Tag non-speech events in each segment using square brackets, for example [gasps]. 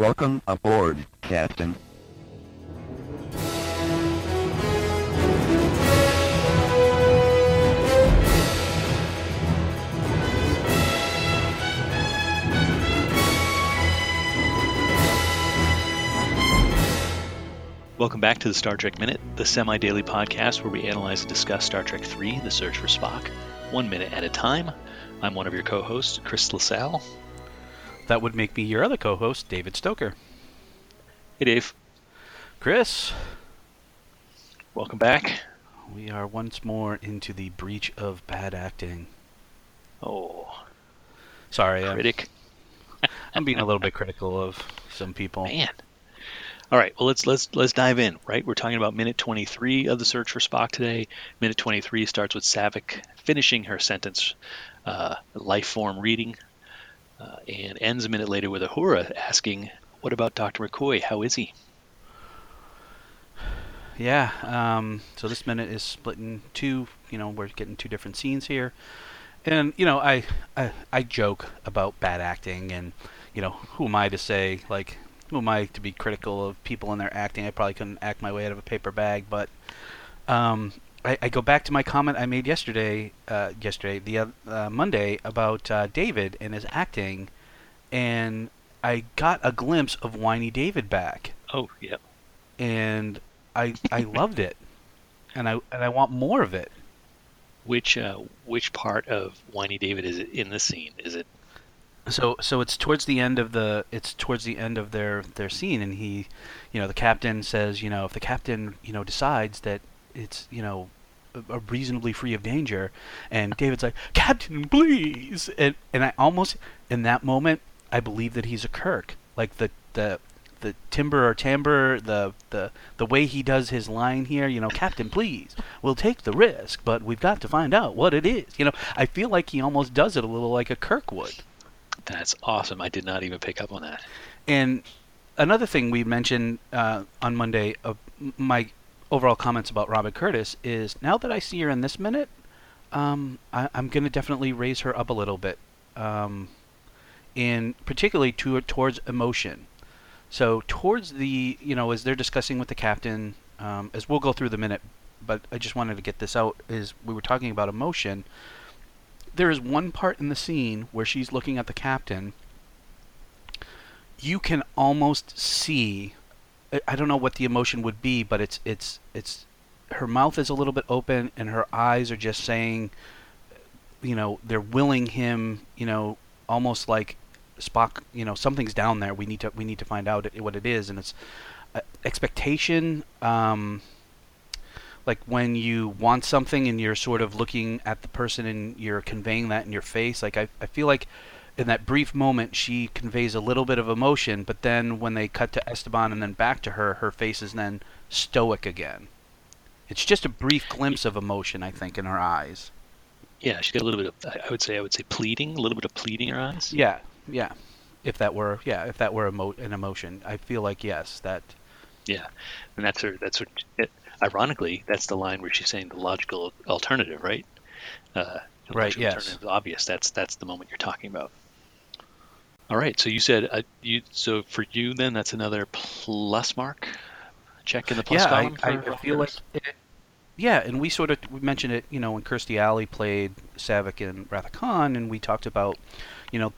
Welcome aboard, Captain. Welcome back to the Star Trek Minute, the semi daily podcast where we analyze and discuss Star Trek III The Search for Spock, one minute at a time. I'm one of your co hosts, Chris LaSalle. That would make me your other co host, David Stoker. Hey, Dave. Chris, Welcome back. we are once more into the breach of bad acting. Oh, Sorry, I'm, critic. [laughs] I'm being a little bit critical of some people. Man. All right, well let's let's let's dive in. Right, we're talking about minute 23 of the search for Spock today. Minute 23 starts with Saavik finishing her sentence, uh, life form reading, uh, and ends a minute later with Uhura asking, "What about Dr. McCoy? How is he?" Yeah, um, so this minute is split in two. You know, we're getting two different scenes here. And, you know, I, I, I joke about bad acting, and, you know, who am I to say, like, who am I to be critical of people and their acting? I probably couldn't act my way out of a paper bag, but um, I, I go back to my comment I made yesterday, uh, yesterday, the uh, Monday, about uh, David and his acting, and I got a glimpse of whiny David back Oh, yeah. and I I [laughs] loved it, and I and I want more of it. Which uh, which part of Whiny David is it in the scene? Is it So so it's towards the end of the it's towards the end of their their scene, and he, you know, the captain says, you know, if the captain you know decides that it's you know reasonably free of danger, and David's like, Captain, please, and and I almost in that moment I believe that he's a Kirk, like the the the timber or timbre, the the the way he does his line here, you know, Captain, please, we'll take the risk, but we've got to find out what it is. You know, I feel like he almost does it a little like a Kirk would. that's awesome? I did not even pick up on that. And another thing we mentioned uh, on Monday of m- my overall comments about Robin Curtis is now that I see her in this minute, um, I, I'm going to definitely raise her up a little bit, um, in particularly to, towards emotion. So towards the you know as they're discussing with the captain, um, as we'll go through the minute, but I just wanted to get this out is we were talking about emotion. There is one part in the scene where she's looking at the captain you can almost see I- don't know what the emotion would be, but it's it's it's her mouth is a little bit open and her eyes are just saying you know, they're willing him, you know, almost like Spock, you know, something's down there. We need to we need to find out what it is and it's uh, expectation um like when you want something and you're sort of looking at the person and you're conveying that in your face like I, I feel like in that brief moment she conveys a little bit of emotion but then when they cut to esteban and then back to her her face is then stoic again it's just a brief glimpse of emotion i think in her eyes Yeah, she's got a little bit of I would say I would say pleading, a little bit of pleading in her eyes. yeah yeah if that were yeah if that were emo- an emotion i feel like yes that Yeah, and that's her. That's her. It, ironically, that's the line where she's saying the logical alternative, right? Uh, the Right, logical yes. alternative is obvious. That's that's the moment you're talking about. All right. So you said uh, you. So for you, then that's another plus mark. Check in the plus yeah, column. I, for I feel like it, yeah, and we sort of we mentioned it, you know, when Kirstie Alley played Saavik in Wrath Khan, and we talked about, you know,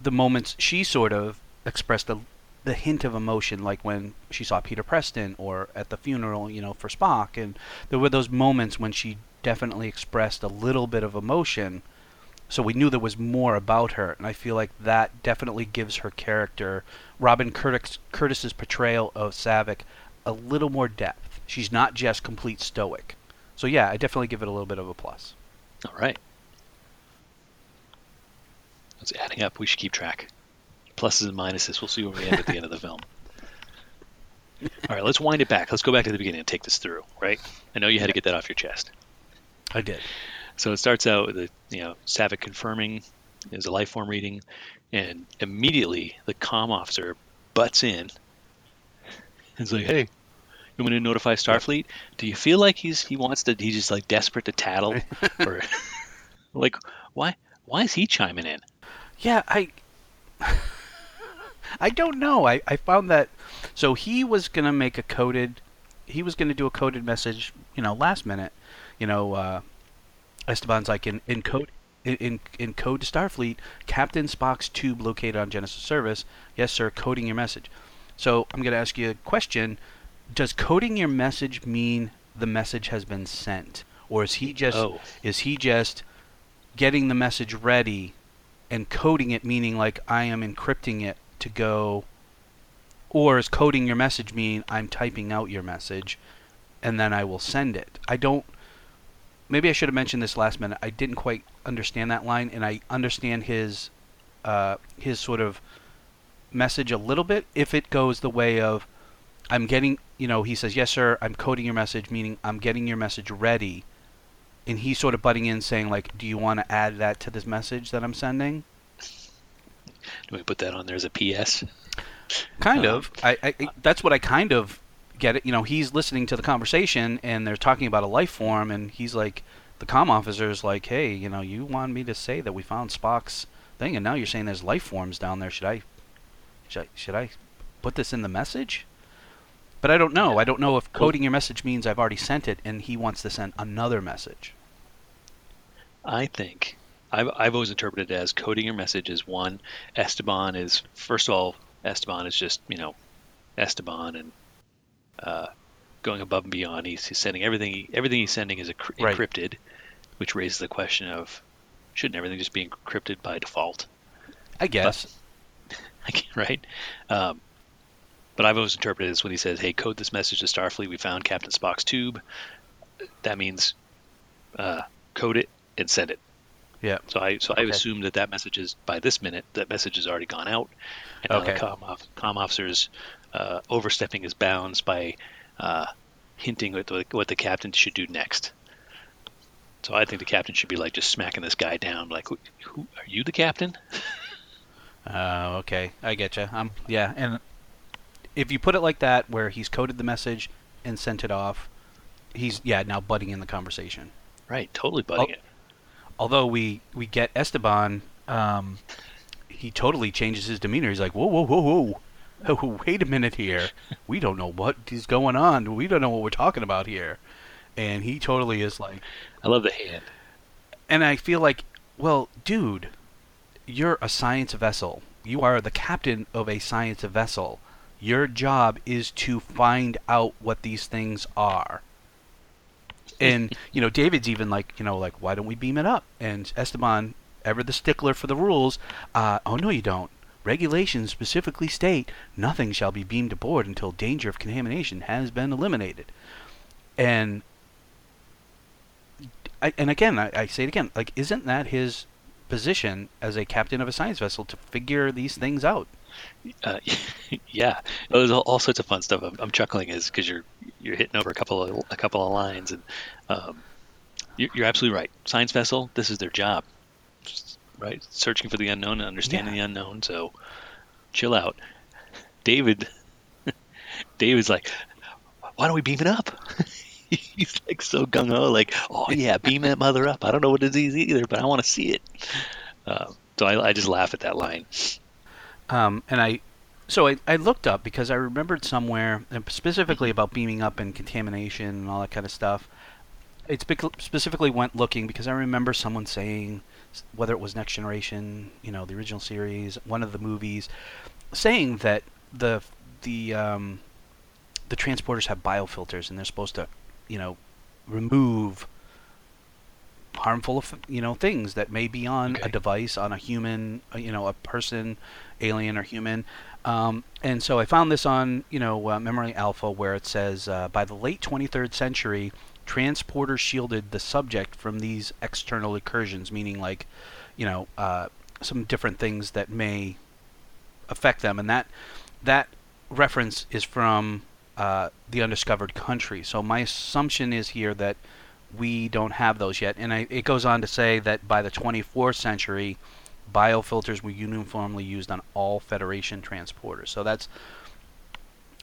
the moments she sort of expressed the the hint of emotion, like when she saw Peter Preston or at the funeral, you know, for Spock, and there were those moments when she definitely expressed a little bit of emotion. So we knew there was more about her, and I feel like that definitely gives her character, Robin Curtis, Curtis's portrayal of Saavik, a little more depth. She's not just complete stoic. So yeah, I definitely give it a little bit of a plus. All right. It's adding up. We should keep track. Pluses and minuses. We'll see where we end at the end of the film. [laughs] All right, let's wind it back. Let's go back to the beginning and take this through, right? I know you had to get that off your chest. I did. So it starts out with a you know, Saavik confirming is a life form reading, and immediately the comm officer butts in. He's like, "Hey, you want me to notify Starfleet? Do you feel like he's he wants to? He's just like desperate to tattle, [laughs] or [laughs] like why why is he chiming in? Yeah, I [laughs] I don't know. I, I found that so he was gonna make a coded he was gonna do a coded message, you know, last minute. You know, uh Esteban's like in, in code in, in in code to Starfleet, Captain Spock's tube located on Genesis service. Yes, sir, coding your message. So I'm gonna ask you a question. Does coding your message mean the message has been sent? Or is he just Oh. is he just getting the message ready and coding it meaning like I am encrypting it to go or is coding your message mean I'm typing out your message and then I will send it. I don't maybe I should have mentioned this last minute. I didn't quite understand that line and I understand his uh, his sort of message a little bit if it goes the way of I'm getting you know, he says, Yes sir, I'm coding your message, meaning I'm getting your message ready and he's sort of butting in saying like, Do you want to add that to this message that I'm sending? Do we put that on there as a PS? Kind Um, of. I, I I- that's what I kind of get it. You know, he's listening to the conversation and they're talking about a life form, and he's like, the comm is like, hey, you know, you wanted me to say that we found Spock's thing, and now you're saying there's life forms down there. Should I, should I, should I put this in the message? But I don't know. I don't know if coding your message means I've already sent it, and he wants to send another message. I think I've, I've always interpreted it as coding your message is one. Esteban is first of all, Esteban is just you know, Esteban and uh, going above and beyond. He's, he's sending everything. He, everything he's sending is encry- Right. encrypted, which raises the question of shouldn't everything just be encrypted by default? I guess. [laughs] right? Um, but I've always interpreted this when he says, "Hey, code this message to Starfleet. We found Captain Spock's tube." That means uh, code it and send it. yeah. So I so I Okay. assume that that message is by this minute that message has already gone out, and Okay. the comm, off, comm officer's uh, overstepping his bounds by uh, hinting at what, what the captain should do next. So I think the captain should be like just smacking this guy down, like, "Who, who are you, the captain?" [laughs] Oh, okay. I get you. Um, yeah, and if you put it like that, where he's coded the message and sent it off, he's yeah now butting in the conversation. Right, totally butting Oh. it. Although we we get Esteban, um, he totally changes his demeanor. He's like, whoa, whoa, whoa, whoa. [laughs] Oh, wait a minute here. We don't know what is going on. We don't know what we're talking about here. And he totally is like, I love the hand. and I feel like, well, dude, you're a science vessel. You are the captain of a science vessel. Your job is to find out what these things are. [laughs] And you know, David's even like, you know, like, why don't we beam it up? And Esteban, ever the stickler for the rules, uh, oh no, you don't. Regulations specifically state nothing shall be beamed aboard until danger of contamination has been eliminated. And I, and again, I, I say it again, like, isn't that his position as a captain of a science vessel to figure these things out? Uh, [laughs] yeah, it was all, all sorts of fun stuff. I'm, I'm chuckling as because you're you're hitting over a couple of a couple of lines, and um, you're, you're absolutely right. Science vessel, this is their job, Just, right? Searching for the unknown and understanding Yeah. the unknown. So, chill out, David. [laughs] David's like, why don't we beam it up? [laughs] He's like so gung ho, like, oh yeah, beam that mother up. I don't know what it is either, but I want to see it. Uh, so I, I just laugh at that line. Um, and I, so I, I looked up because I remembered somewhere, specifically about beaming up and contamination and all that kind of stuff. It spec- specifically went looking because I remember someone saying, whether it was Next Generation, you know, the original series, one of the movies, saying that the the um, the transporters have biofilters and they're supposed to, you know, remove harmful you know things that may be on a device on a human uh, you know a person alien or human. Um, and so i found this on you know uh, memory alpha where it says uh, by the late 23rd century transporters shielded the subject from these external incursions meaning like you know uh, some different things that may affect them and that that reference is from uh, the undiscovered country so my assumption is here that we don't have those yet. And I, it goes on to say that by the 24th century, biofilters were uniformly used on all Federation transporters. So that's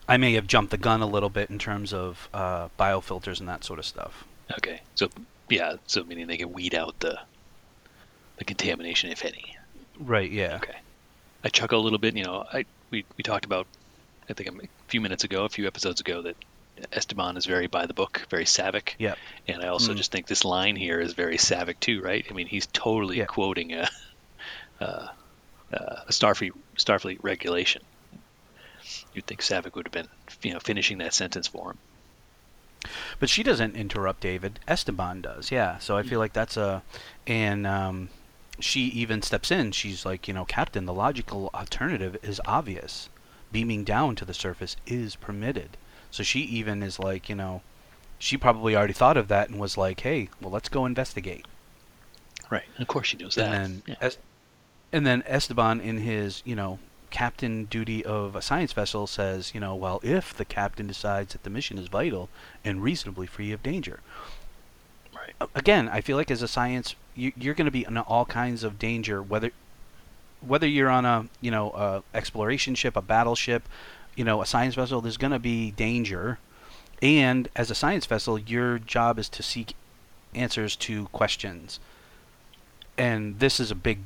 I may have jumped the gun a little bit in terms of uh, biofilters and that sort of stuff. Okay. So yeah, so meaning they can weed out the the contamination, if any. Right. Yeah. Okay. I chuckle a little bit. You know, I we we talked about, I think a few minutes ago, a few episodes ago, that Esteban is very by the book, very Saavik. Yeah. And I also Mm. just think this line here is very Saavik too, right? I mean, he's totally Yeah. quoting a, [laughs] uh, uh, a Starfleet Starfleet regulation. You'd think Saavik would have been, you know, finishing that sentence for him. But she doesn't interrupt David. Esteban does, yeah. So I feel like that's a, and um, she even steps in. She's like, you know, Captain, the logical alternative is obvious. Beaming down to the surface is permitted. So she even is like, you know, she probably already thought of that and was like, hey, well, let's go investigate. Right. And of course she knows that. And then, Yeah. Es- and then Esteban, in his, you know, captain duty of a science vessel, says, you know, well, if the captain decides that the mission is vital and reasonably free of danger. Right. Again, I feel like as a science, you, you're going to be in all kinds of danger, whether whether you're on a, you know, a exploration ship, a battleship, you know, a science vessel. There's going to be danger, and as a science vessel, your job is to seek answers to questions and this is a big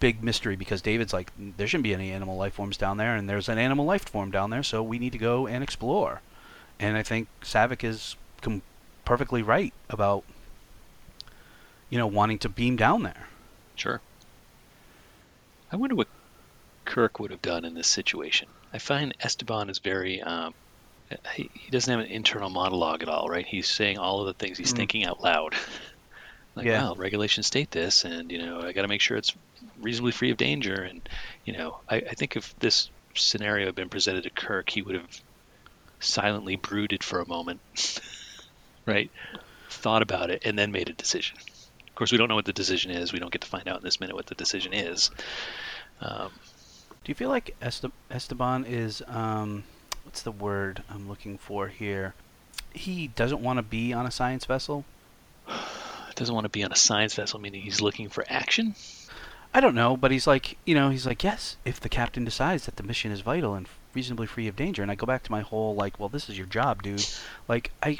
big mystery because David's like there shouldn't be any animal life forms down there and there's an animal life form down there so we need to go and explore and I think Saavik is com- perfectly right about you know wanting to beam down there Sure. I wonder what Kirk would have done in this situation. I find Esteban is very. Um, he, he doesn't have an internal monologue at all, right? He's saying all of the things he's Mm. thinking out loud. [laughs] like, Yeah. well, regulations state this, and you know, I got to make sure it's reasonably free of danger. And you know, I, I think if this scenario had been presented to Kirk, he would have silently brooded for a moment, [laughs] right? Thought about it, and then made a decision. Of course, we don't know what the decision is. We don't get to find out in this minute what the decision is. Um, do you feel like Este- Esteban is um what's the word I'm looking for here he doesn't want to be on a science vessel [sighs] doesn't want to be on a science vessel, meaning he's looking for action. I don't know, but he's like, you know, he's like, yes, if the captain decides that the mission is vital and reasonably free of danger. And I go back to my whole like, well, this is your job, dude. Like, I,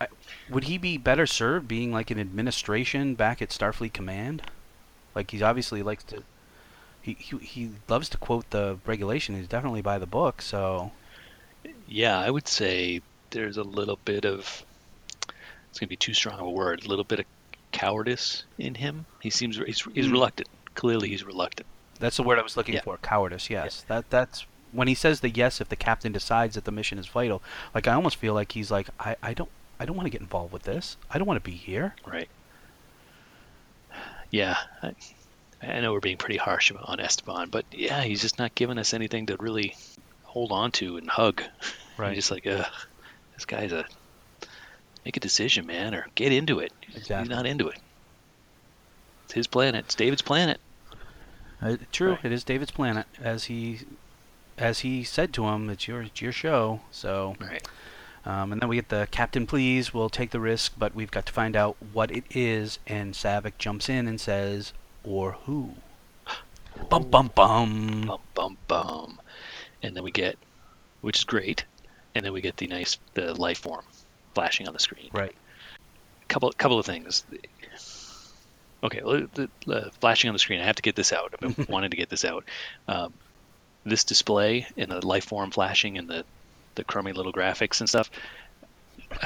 I would he be better served being like an administration back at Starfleet Command? Like, he's obviously likes to. He, he he loves to quote the regulation. He's definitely by the book. So Yeah, I would say there's a little bit of. It's going to be too strong of a word. A little bit of cowardice in him. He seems he's, he's Mm. reluctant. Clearly, he's reluctant. that's the word I was looking Yeah. for. Cowardice. Yes, that that's when he says the yes if the captain decides that the mission is vital. Like I almost feel like he's like, I, I don't I don't want to get involved with this. I don't want to be here. Right. Yeah, I, I know we're being pretty harsh on Esteban, but yeah, he's just not giving us anything to really hold on to and hug. [laughs] You're just like, ugh, this guy's a make a decision, man, or get into it. Exactly. He's not into it. It's his planet. It's David's planet. Uh, true, Right. it is David's planet, as he as he said to him. It's your it's your show. So, Right. um, and then we get the captain. Please, we'll take the risk, but we've got to find out what it is. And Saavik jumps in and says, "Or who?" [gasps] Bum bum bum. Bum bum bum. And then we get, which is great, and then we get the nice the life form flashing on the screen. Right. couple couple of things. Okay, the, the flashing on the screen. I have to get this out. I've been [laughs] wanting to get this out. Um, this display and the life form flashing and the the crummy little graphics and stuff. [laughs]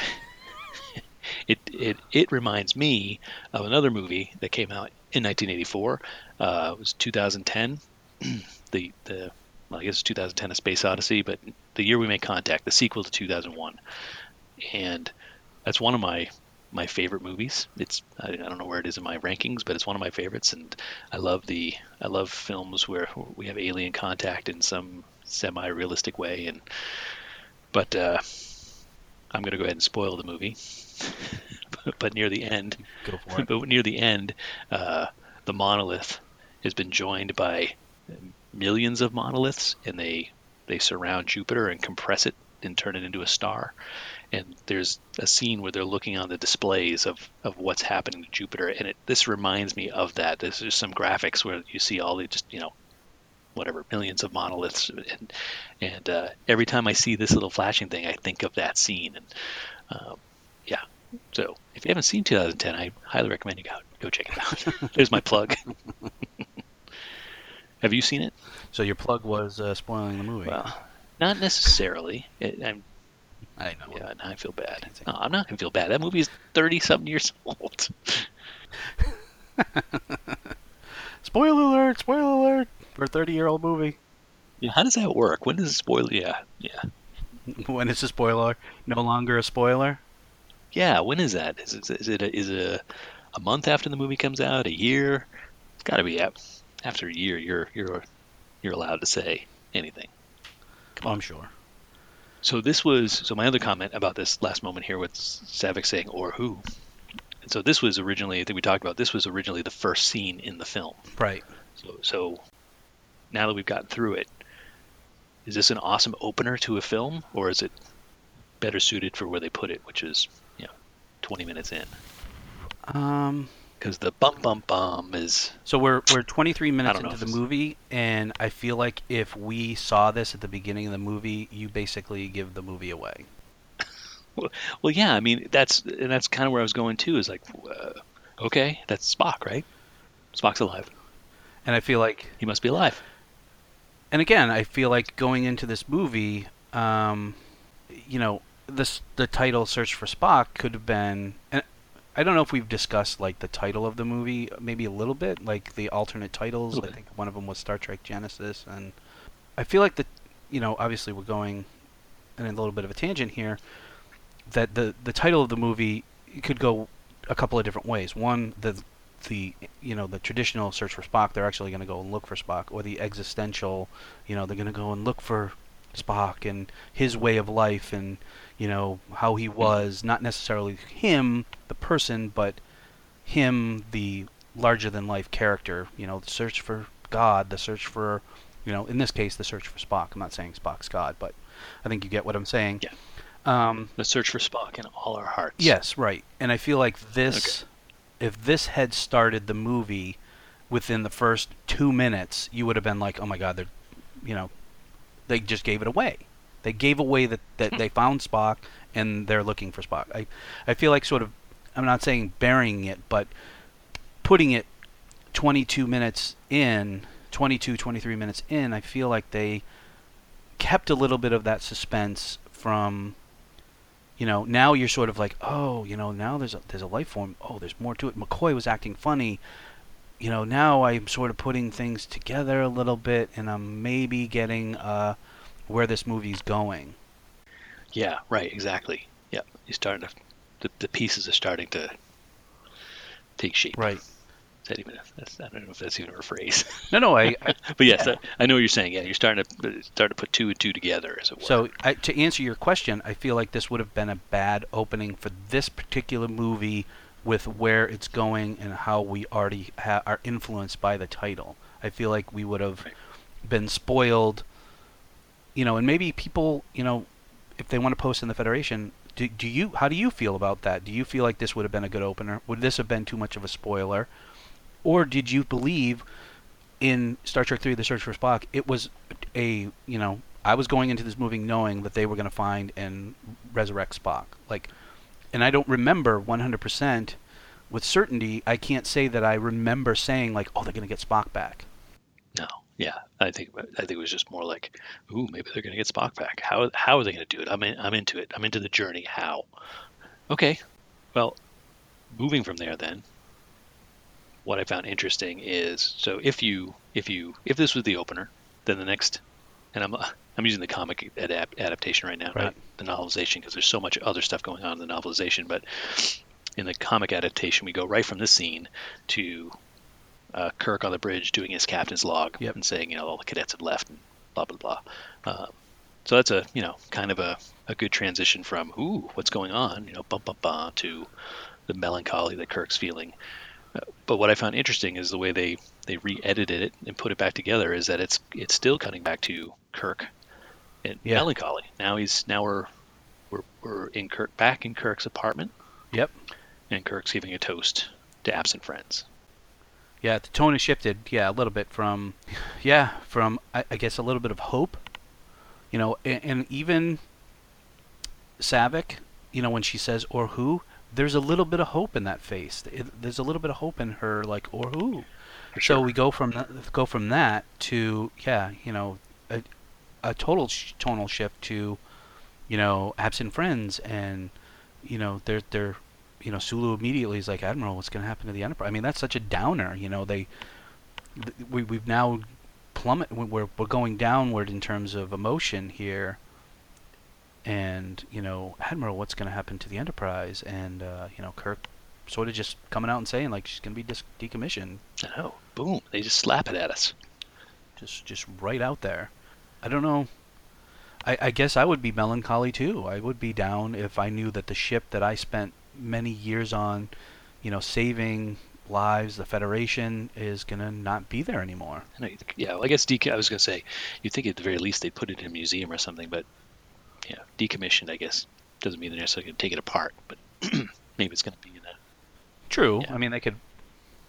it it it reminds me of another movie that came out in 1984. Uh, it was 2010. [clears throat] the the well, I guess it's 2010: A Space Odyssey, but the year we made contact, the sequel to 2001, and that's one of my my favorite movies. It's I, I don't know where it is in my rankings, but it's one of my favorites, and I love the I love films where we have alien contact in some semi-realistic way, and but uh, I'm gonna go ahead and spoil the movie. but, [laughs] but near the end, Go for it. [laughs] but near the end, uh, the monolith has been joined by millions of monoliths, and they they surround Jupiter and compress it and turn it into a star. And there's a scene where they're looking on the displays of, of what's happening to Jupiter, and it this reminds me of that. There's just some graphics where you see all the just you know whatever millions of monoliths, and and uh, every time I see this little flashing thing, I think of that scene, and um, yeah. So if you haven't seen 2010, I highly recommend you go go check it out. [laughs] There's my plug. [laughs] Have you seen it? So your plug was uh, spoiling the movie. Well, not necessarily. It, I'm, I know. yeah, I feel bad. No, I'm not gonna feel bad. That movie is thirty something years [laughs] old. [laughs] Spoiler alert! Spoiler alert! For a 30 year old movie. Yeah, how does that work? When does it spoil? Yeah, yeah, [laughs] When it's a spoiler, no longer a spoiler. yeah. When is that? Is it is it a, is it a, a month after the movie comes out? A year? It's got to be after a year. You're you're you're allowed to say anything. I'm sure. So this was so my other comment about this last moment here with Saavik saying or who. And so this was originally I think we talked about this was originally the first scene in the film. Right. So so now that we've gotten through it, is this an awesome opener to a film or is it better suited for where they put it, which is you know 20 minutes in? Um. Because the bum bum bum is So we're we're 23 minutes into the movie, and I feel like if we saw this at the beginning of the movie, you basically give the movie away. [laughs] well yeah I mean that's and that's kind of where I was going too is like uh, okay that's Spock right? Spock's alive. And I feel like He must be alive. and again, I feel like going into this movie, um, you know, this the title "Search for Spock" could have been. And I don't know if we've discussed like the title of the movie, maybe a little bit, like the alternate titles. I think one of them was Star Trek Genesis, and I feel like the, you know, obviously we're going in a little bit of a tangent here. That the the title of the movie could go a couple of different ways. One, the the you know the traditional search for Spock, they're actually going to go and look for Spock, or the existential, you know, they're going to go and look for Spock and his way of life and you know how he was, not necessarily him, the person, but him, the larger than life character. You know, the search for God, the search for, you know, in this case, the search for Spock. I'm not saying Spock's God, but I think you get what I'm saying. Yeah. Um, The search for Spock in all our hearts. Yes, right. And I feel like this, if this had started the movie within the first two minutes, you would have been like, oh my god, they're, you know, they just gave it away. They gave away that, that they found Spock and they're looking for Spock. I, I feel like sort of, I'm not saying burying it, but putting it 22 minutes in, 22, 23 minutes in, I feel like they kept a little bit of that suspense from you know, now you're sort of like, oh, you know, now there's a there's a life form. Oh, there's more to it. McCoy was acting funny. You know, now I'm sort of putting things together a little bit, and I'm maybe getting uh, where this movie's going. Yeah, right, exactly. Yeah, you're starting to, the, the pieces are starting to take shape. Right. Is that even a, that's, I don't know if that's even a phrase. [laughs] No, no, I, I [laughs] but yes, I, I know what you're saying. Yeah, you're starting to start to put two and two together, as it were. So, I, to answer your question, I feel like this would have been a bad opening for this particular movie with where it's going and how we already ha- are influenced by the title. I feel like we would have been spoiled, you know, and maybe people, you know, if they want to post in the Federation, do, do you how do you feel about that? Do you feel like this would have been a good opener? Would this have been too much of a spoiler? Or did you believe in Star Trek 3 The Search for Spock it was a, you know, I was going into this movie knowing that they were going to find and resurrect Spock. Like and I don't remember 100% with certainty. I can't say that I remember saying like, "Oh, they're going to get Spock back." no, yeah, I think I think it was just more like, ooh, maybe they're going to get Spock back. How how are they going to do it? I'm in, I'm into it. I'm into the journey. How? Okay, well, moving from there then. What I found interesting is so if you if you if this was the opener, then the next, and I'm I'm using the comic adapt, adaptation right now, Right. not the novelization, because there's so much other stuff going on in the novelization. But in the comic adaptation, we go right from this scene to uh, Kirk on the bridge doing his captain's log Yep. and saying, you know, all the cadets have left and blah blah blah. Um, so that's a you know kind of a, a good transition from ooh what's going on you know bum bum bum to the melancholy that Kirk's feeling. But what I found interesting is the way they they re-edited it and put it back together is that it's it's still cutting back to Kirk and Yeah. melancholy. Now he's now we're we're we're in Kirk back in Kirk's apartment Yep. and Kirk's giving a toast to absent friends. Yeah, the tone has shifted. Yeah, a little bit from, yeah, from I, I guess a little bit of hope, you know, and, and even Saavik, you know, when she says "or who," there's a little bit of hope in that face. It, there's a little bit of hope in her, like "or who," For So we go from that, go from that to yeah, you know, a, a total sh- tonal shift to, you know, absent friends, and you know they're they're, you know, Sulu immediately is like Admiral, what's going to happen to the Enterprise? I mean, that's such a downer. You know, they th- we we've now plummet we're we're going downward in terms of emotion here. And you know, Admiral, what's going to happen to the Enterprise? And uh, you know, Kirk sort of just coming out and saying like she's going to be dis- decommissioned I know. Boom. They just slap it at us. just just right out there. I don't know. I, I guess I would be melancholy too. I would be down if I knew that the ship that I spent many years on, you know, saving lives, the Federation is gonna not be there anymore. I know, yeah, well, I guess dec- I was gonna say, you'd think at the very least they'd put it in a museum or something, but yeah, decommissioned, I guess, doesn't mean they're necessarily gonna take it apart, but [clears throat] maybe it's gonna be in a True. Yeah. I mean, they could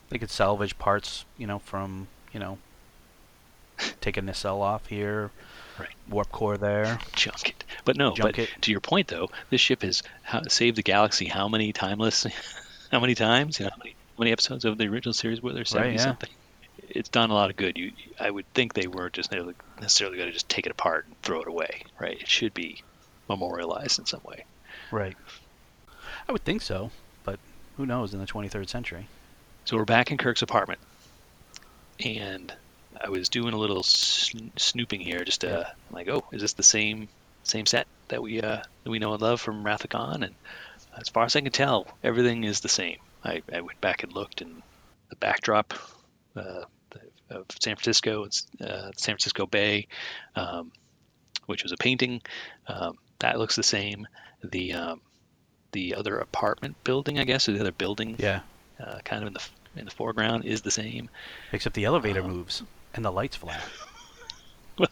they could salvage parts, you know, from you know, [laughs] take a nacelle off here, Right. warp core there. junk it. But no, Junk but it. to your point though, this ship has saved the galaxy how many timeless, [laughs] how many times? You know, how many, how many episodes of the original series were there? Seventy yeah. something. It's done a lot of good. You, I would think they weren't just necessarily going to just take it apart and throw it away, right? It should be memorialized in some way. Right. I would think so, but who knows in the 23rd century? So we're back in Kirk's apartment, and I was doing a little sn- snooping here, just uh, Yeah. like, oh, is this the same same set that we uh, that we know and love from Khan? And as far as I can tell, everything is the same. I, I went back and looked, and the backdrop uh, of San Francisco, it's uh, San Francisco Bay, um, which was a painting, um, that looks the same. The um, the other apartment building, I guess, or the other building Yeah. uh, kind of in the in the foreground is the same. Except the elevator Um, moves and the lights flash. [laughs]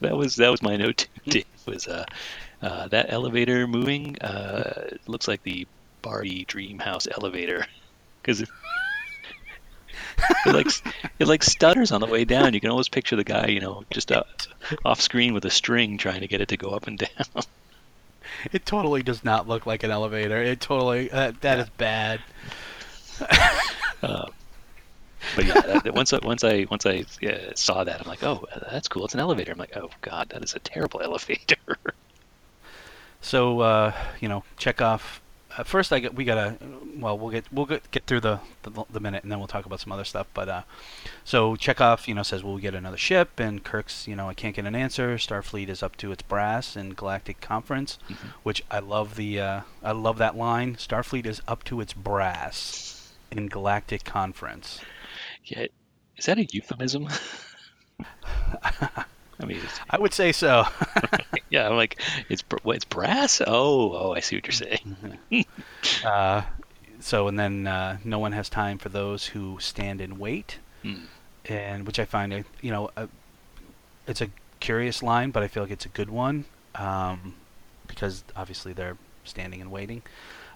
That was that was my note. [laughs] too, was uh, uh, that elevator moving? Uh, looks like the Barbie Dream House elevator [laughs] because it, like it like stutters on the way down. You can always picture the guy, you know, just uh, off screen with a string trying to get it to go up and down. [laughs] It totally does not look like an elevator. It totally uh, that is bad. Uh, but yeah, that, that once I, once I once I uh, saw that, I'm like, oh, that's cool. It's an elevator. I'm like, oh god, that is a terrible [laughs] elevator. So uh, you know, check off. Uh, first, I get we gotta. Well, we'll get we'll get, get through the, the the minute, and then we'll talk about some other stuff. But uh, so Chekov, you know, says we'll get another ship, and Kirk's, you know, I can't get an answer. Starfleet is up to its brass in Galactic Conference, Mhm. which I love the uh, I love that line. Starfleet is up to its brass in Galactic Conference. Yeah, is that a euphemism? [laughs] [laughs] I mean, I would say so. [laughs] yeah, I'm like, it's it's brass. Oh, oh, I see what you're saying. uh, so and then uh, no one has time for those who stand and wait. Hmm. and which I find, you know, uh, it's a curious line, but I feel like it's a good one um, because obviously they're standing and waiting.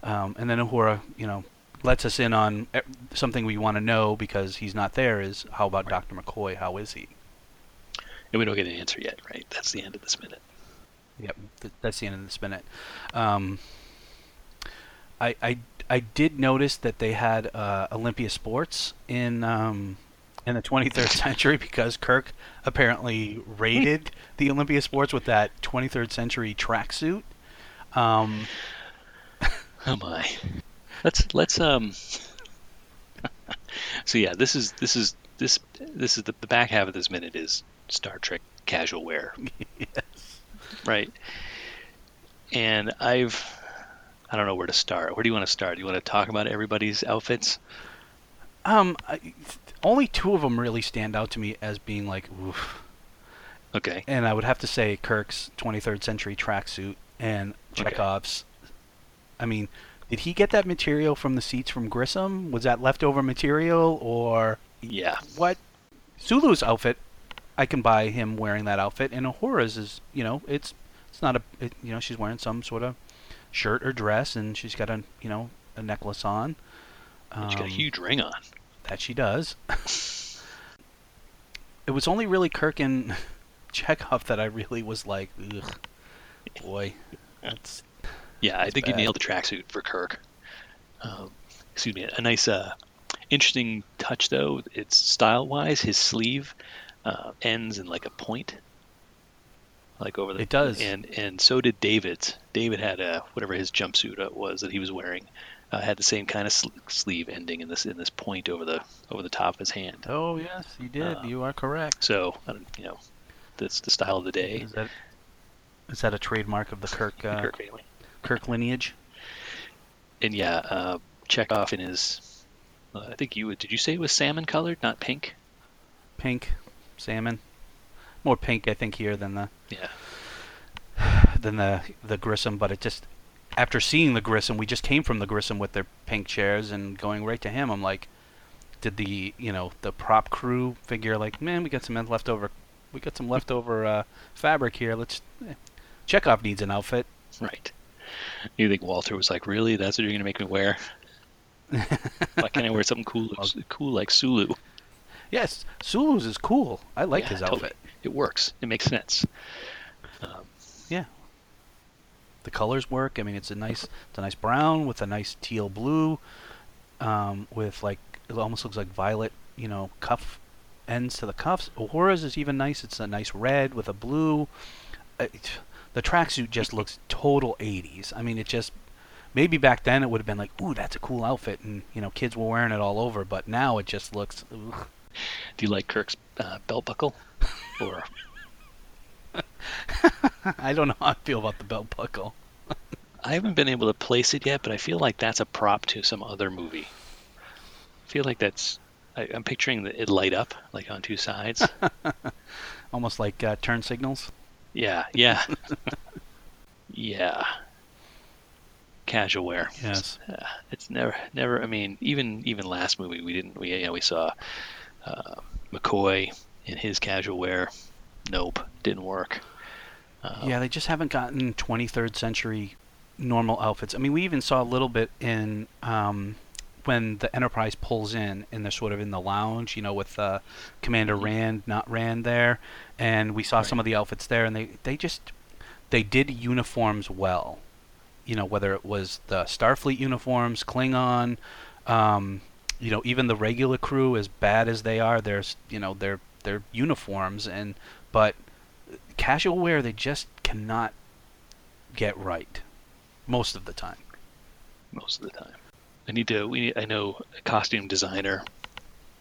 Um, and then Uhura, you know, lets us in on e- something we want to know because he's not there. Is how about Right. Dr. McCoy? How is he? And we don't get an answer yet, right? That's the end of this minute. Yep, that's the end of this minute. Um, I, I I did notice that they had uh, Olympia Sports in um, in the 23rd [laughs] century because Kirk apparently raided the Olympia Sports with that 23rd century tracksuit. Um, [laughs] Oh my. Let's let's um. [laughs] so yeah, this is this is this this is the, the back half of this minute is Star Trek casual wear, [laughs] yes. right? And I've I don't know where to start. Where do you want to start? Do you want to talk about everybody's outfits? Um, I, only two of them really stand out to me as being like, oof. Okay. And I would have to say Kirk's 23rd century tracksuit and Okay. Chekov's. I mean, did he get that material from the seats from Grissom? Was that leftover material or Yeah. what? Sulu's outfit, I can buy him wearing that outfit, and Uhura's is, you know, it's it's not a, it, you know, she's wearing some sort of shirt or dress, and she's got a, you know, a necklace on. She's got a Um, huge ring on. that she does. it was only really Kirk and [laughs] Chekov that I really was like, ugh, boy, that's Yeah, I That's think you bad. nailed the tracksuit for Kirk. Um, excuse me, a nice uh, interesting touch though. It's style wise, his sleeve uh, ends in like a point, like over the. It does. And and so did David's. David had a whatever his jumpsuit uh, was that he was wearing. Uh, had the same kind of sl- sleeve ending in this in this point over the over the top of his hand. Oh yes, you did. Uh, you are correct. So I don't, you know, that's the style of the day. Is that is that a trademark of the Kirk [laughs] uh, Kirk family. Kirk lineage? And yeah, uh, Chekov in his. Uh, I think you would. Did you say it was salmon colored, not pink? Pink, salmon, more pink I think here than the Yeah. than the the Grissom, but it just after seeing the Grissom, we just came from the Grissom with their pink chairs and going right to him. I'm like, did the you know the prop crew figure like, man, we got some leftover, we got some leftover uh, fabric here. Let's eh. Chekov needs an outfit. Right. You think Walter was like, really? That's what you're gonna make me wear? [laughs] Why can't I wear something cool, cool like Sulu? Yes, Sulu's is cool. I like Yeah, his totally. outfit. It works. It makes sense. Um, Yeah. The colors work. I mean, it's a nice, it's a nice brown with a nice teal blue, um, with like it almost looks like violet, you know, cuff ends to the cuffs. Uhura's is even nice. It's a nice red with a blue. Uh, the tracksuit just looks total 80s. I mean, it just maybe back then it would have been like, ooh, that's a cool outfit, and you know, kids were wearing it all over. But now it just looks. Ugh. Do you like Kirk's uh, belt buckle? Or [laughs] I don't know how I feel about the belt buckle. [laughs] I haven't been able to place it yet, but I feel like that's a prop to some other movie. I feel like that's. I, I'm picturing the, it light up like on two sides. [laughs] Almost like uh, turn signals. yeah, yeah, yeah. Casual wear. Yes. Uh, it's never, never. I mean, even even last movie we didn't. We yeah we saw uh, McCoy in his casual wear. Nope, didn't work. Uh, Yeah, they just haven't gotten 23rd century normal outfits. I mean, we even saw a little bit in um, when the Enterprise pulls in, and they're sort of in the lounge, you know, with uh, Commander Mhm. Rand, not Rand there, and we saw some of the outfits there, and they they just they did uniforms well. You know, whether it was the Starfleet uniforms, Klingon, um, you know, even the regular crew, as bad as they are, there's you know, they're they're uniforms, and but casual wear they just cannot get right most of the time. most of the time. I need to. We. need, I know a costume designer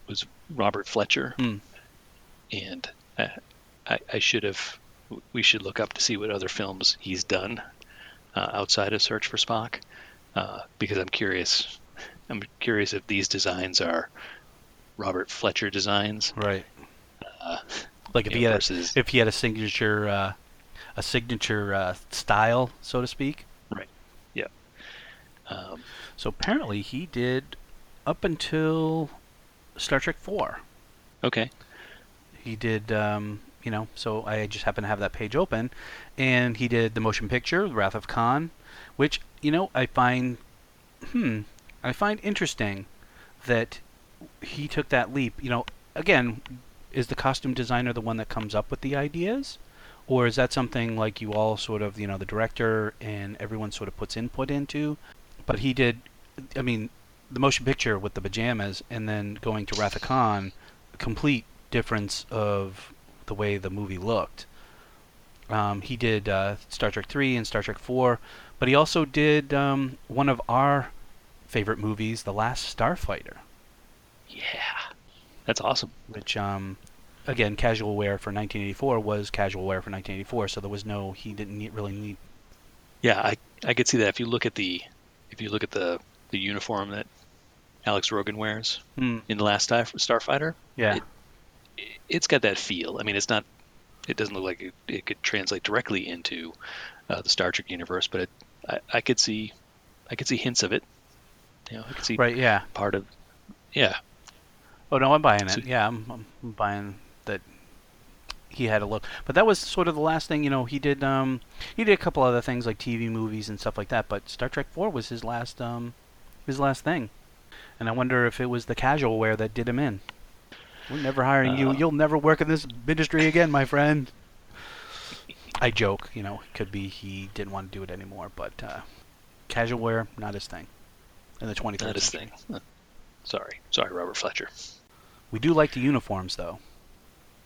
was Robert Fletcher, Hmm. and I, I, I should have. We should look up to see what other films he's done uh, outside of Search for Spock, uh, because I'm curious. I'm curious if these designs are Robert Fletcher designs. Right. Uh, Like if he know, had versus a, if he had a signature uh, a signature uh, style, so to speak. Right. Yeah. Um, So apparently he did up until Star Trek 4. okay. He did um, you know, so I just happen to have that page open and he did the motion picture Wrath of Khan, which you know, I find hmm, I find interesting that he took that leap. You know, again, is the costume designer the one that comes up with the ideas? Or is that something like you all sort of, you know, the director and everyone sort of puts input into? But he did, I mean, the motion picture with the pajamas and then going to Wrath of complete difference of the way the movie looked. Um, he did uh, Star Trek 3 and Star Trek 4, but he also did um, one of our favorite movies, The Last Starfighter, Yeah, that's awesome. which, um, again, casual wear for 1984 was casual wear for 1984, so there was no, he didn't need, really need. Yeah, I I could see that if you look at the if you look at the the uniform that Alex Rogan wears Hmm, in the last Starfighter, yeah. It- it's got that feel. I mean, it's not. It doesn't look like it, it could translate directly into uh, the Star Trek universe, but it, I, I could see, I could see hints of it. You know, I could see right, yeah. part of. Yeah, Oh no, I'm buying So- it. Yeah, I'm, I'm buying that. He had a look, but that was sort of the last thing. You know, he did. Um, he did a couple other things like TV movies and stuff like that. But Star Trek Four was his last. Um, his last thing, and I wonder if it was the casual wear that did him in. We're never hiring you. Uh. You'll never work in this industry again, my friend. I joke. You know, it could be he didn't want to do it anymore, but uh, casual wear not his thing. In the 23rd not his century. thing. Sorry, sorry, Robert Fletcher. We do like the uniforms, though.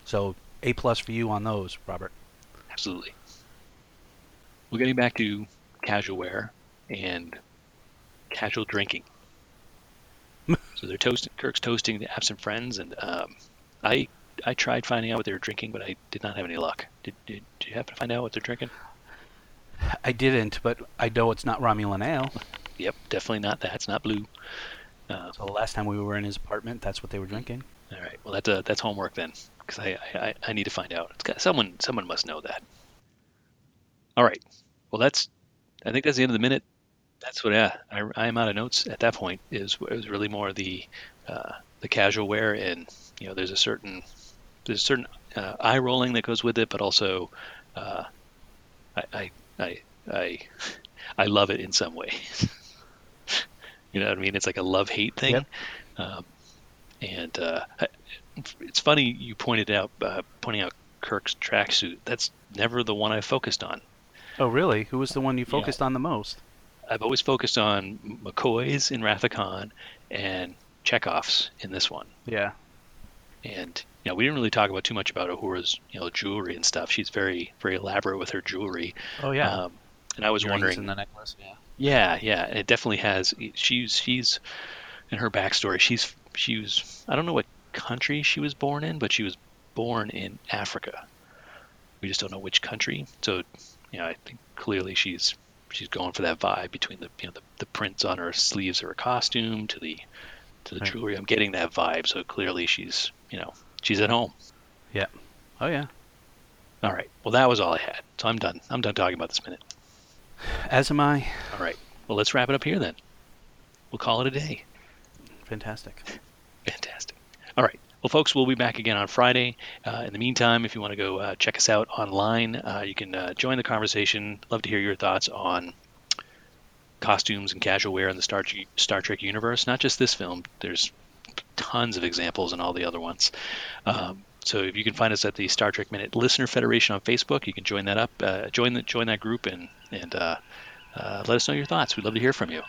So A plus for you on those, Robert. Absolutely. We're getting back to casual wear and casual drinking. [laughs] so they're toasting. Kirk's toasting the absent friends, and um, I I tried finding out what they were drinking, but I did not have any luck. Did, did, did you happen to find out what they're drinking? I didn't, but I know it's not Romulan ale. Yep, definitely not that. It's not blue. Uh, So the last time we were in his apartment, that's what they were drinking. all right. Well, that's uh, that's homework then, because I, I I need to find out. It's got, someone someone must know that. All right. Well, that's I think that's the end of the minute. That's what yeah, I I am out of notes at that point. Is it was really more the uh, the casual wear and you know there's a certain there's a certain uh, eye rolling that goes with it, but also uh, I, I I I [laughs] I love it in some way. [laughs] you know what I mean? It's like a love hate thing. Yep. Um, and uh, it's funny you pointed out uh, pointing out Kirk's tracksuit. That's never the one I focused on. Oh, really? Who was the one you Yeah. focused on the most? I've always focused on McCoy's in Wrath of and Chekov's in this one. Yeah. And you know, we didn't really talk about too much about Uhura's you know jewelry and stuff. She's very very elaborate with her jewelry. Oh, yeah. Um, and I was Earrings wondering, in the necklace. Yeah. Yeah, yeah, it definitely has. She's she's in her backstory. She's she was I don't know what country she was born in, but she was born in Africa. We just don't know which country. So, you know, I think clearly she's she's going for that vibe between the you know the, the prints on her sleeves of her costume to the to the Right. jewelry. I'm getting that vibe. So clearly she's you know she's at home. Yeah. Oh, yeah. All right. Well, that was all I had. So I'm done. I'm done talking about this minute. As am I. All right. Well, let's wrap it up here then. We'll call it a day. Fantastic. Fantastic. All right. Well, folks, we'll be back again on Friday. Uh, in the meantime, if you want to go uh, check us out online, uh, you can uh, join the conversation. Love to hear your thoughts on costumes and casual wear in the Star, Star Trek universe. Not just this film. There's tons of examples in all the other ones. Um, so if you can find us at the Star Trek Minute Listener Federation on Facebook, you can join that up, uh, join the, join that group, and and uh, uh, let us know your thoughts. We'd love to hear from you.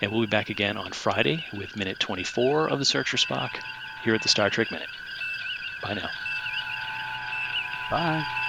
And we'll be back again on Friday with minute 24 of the Search for Spock here at the Star Trek Minute. Bye now. Bye.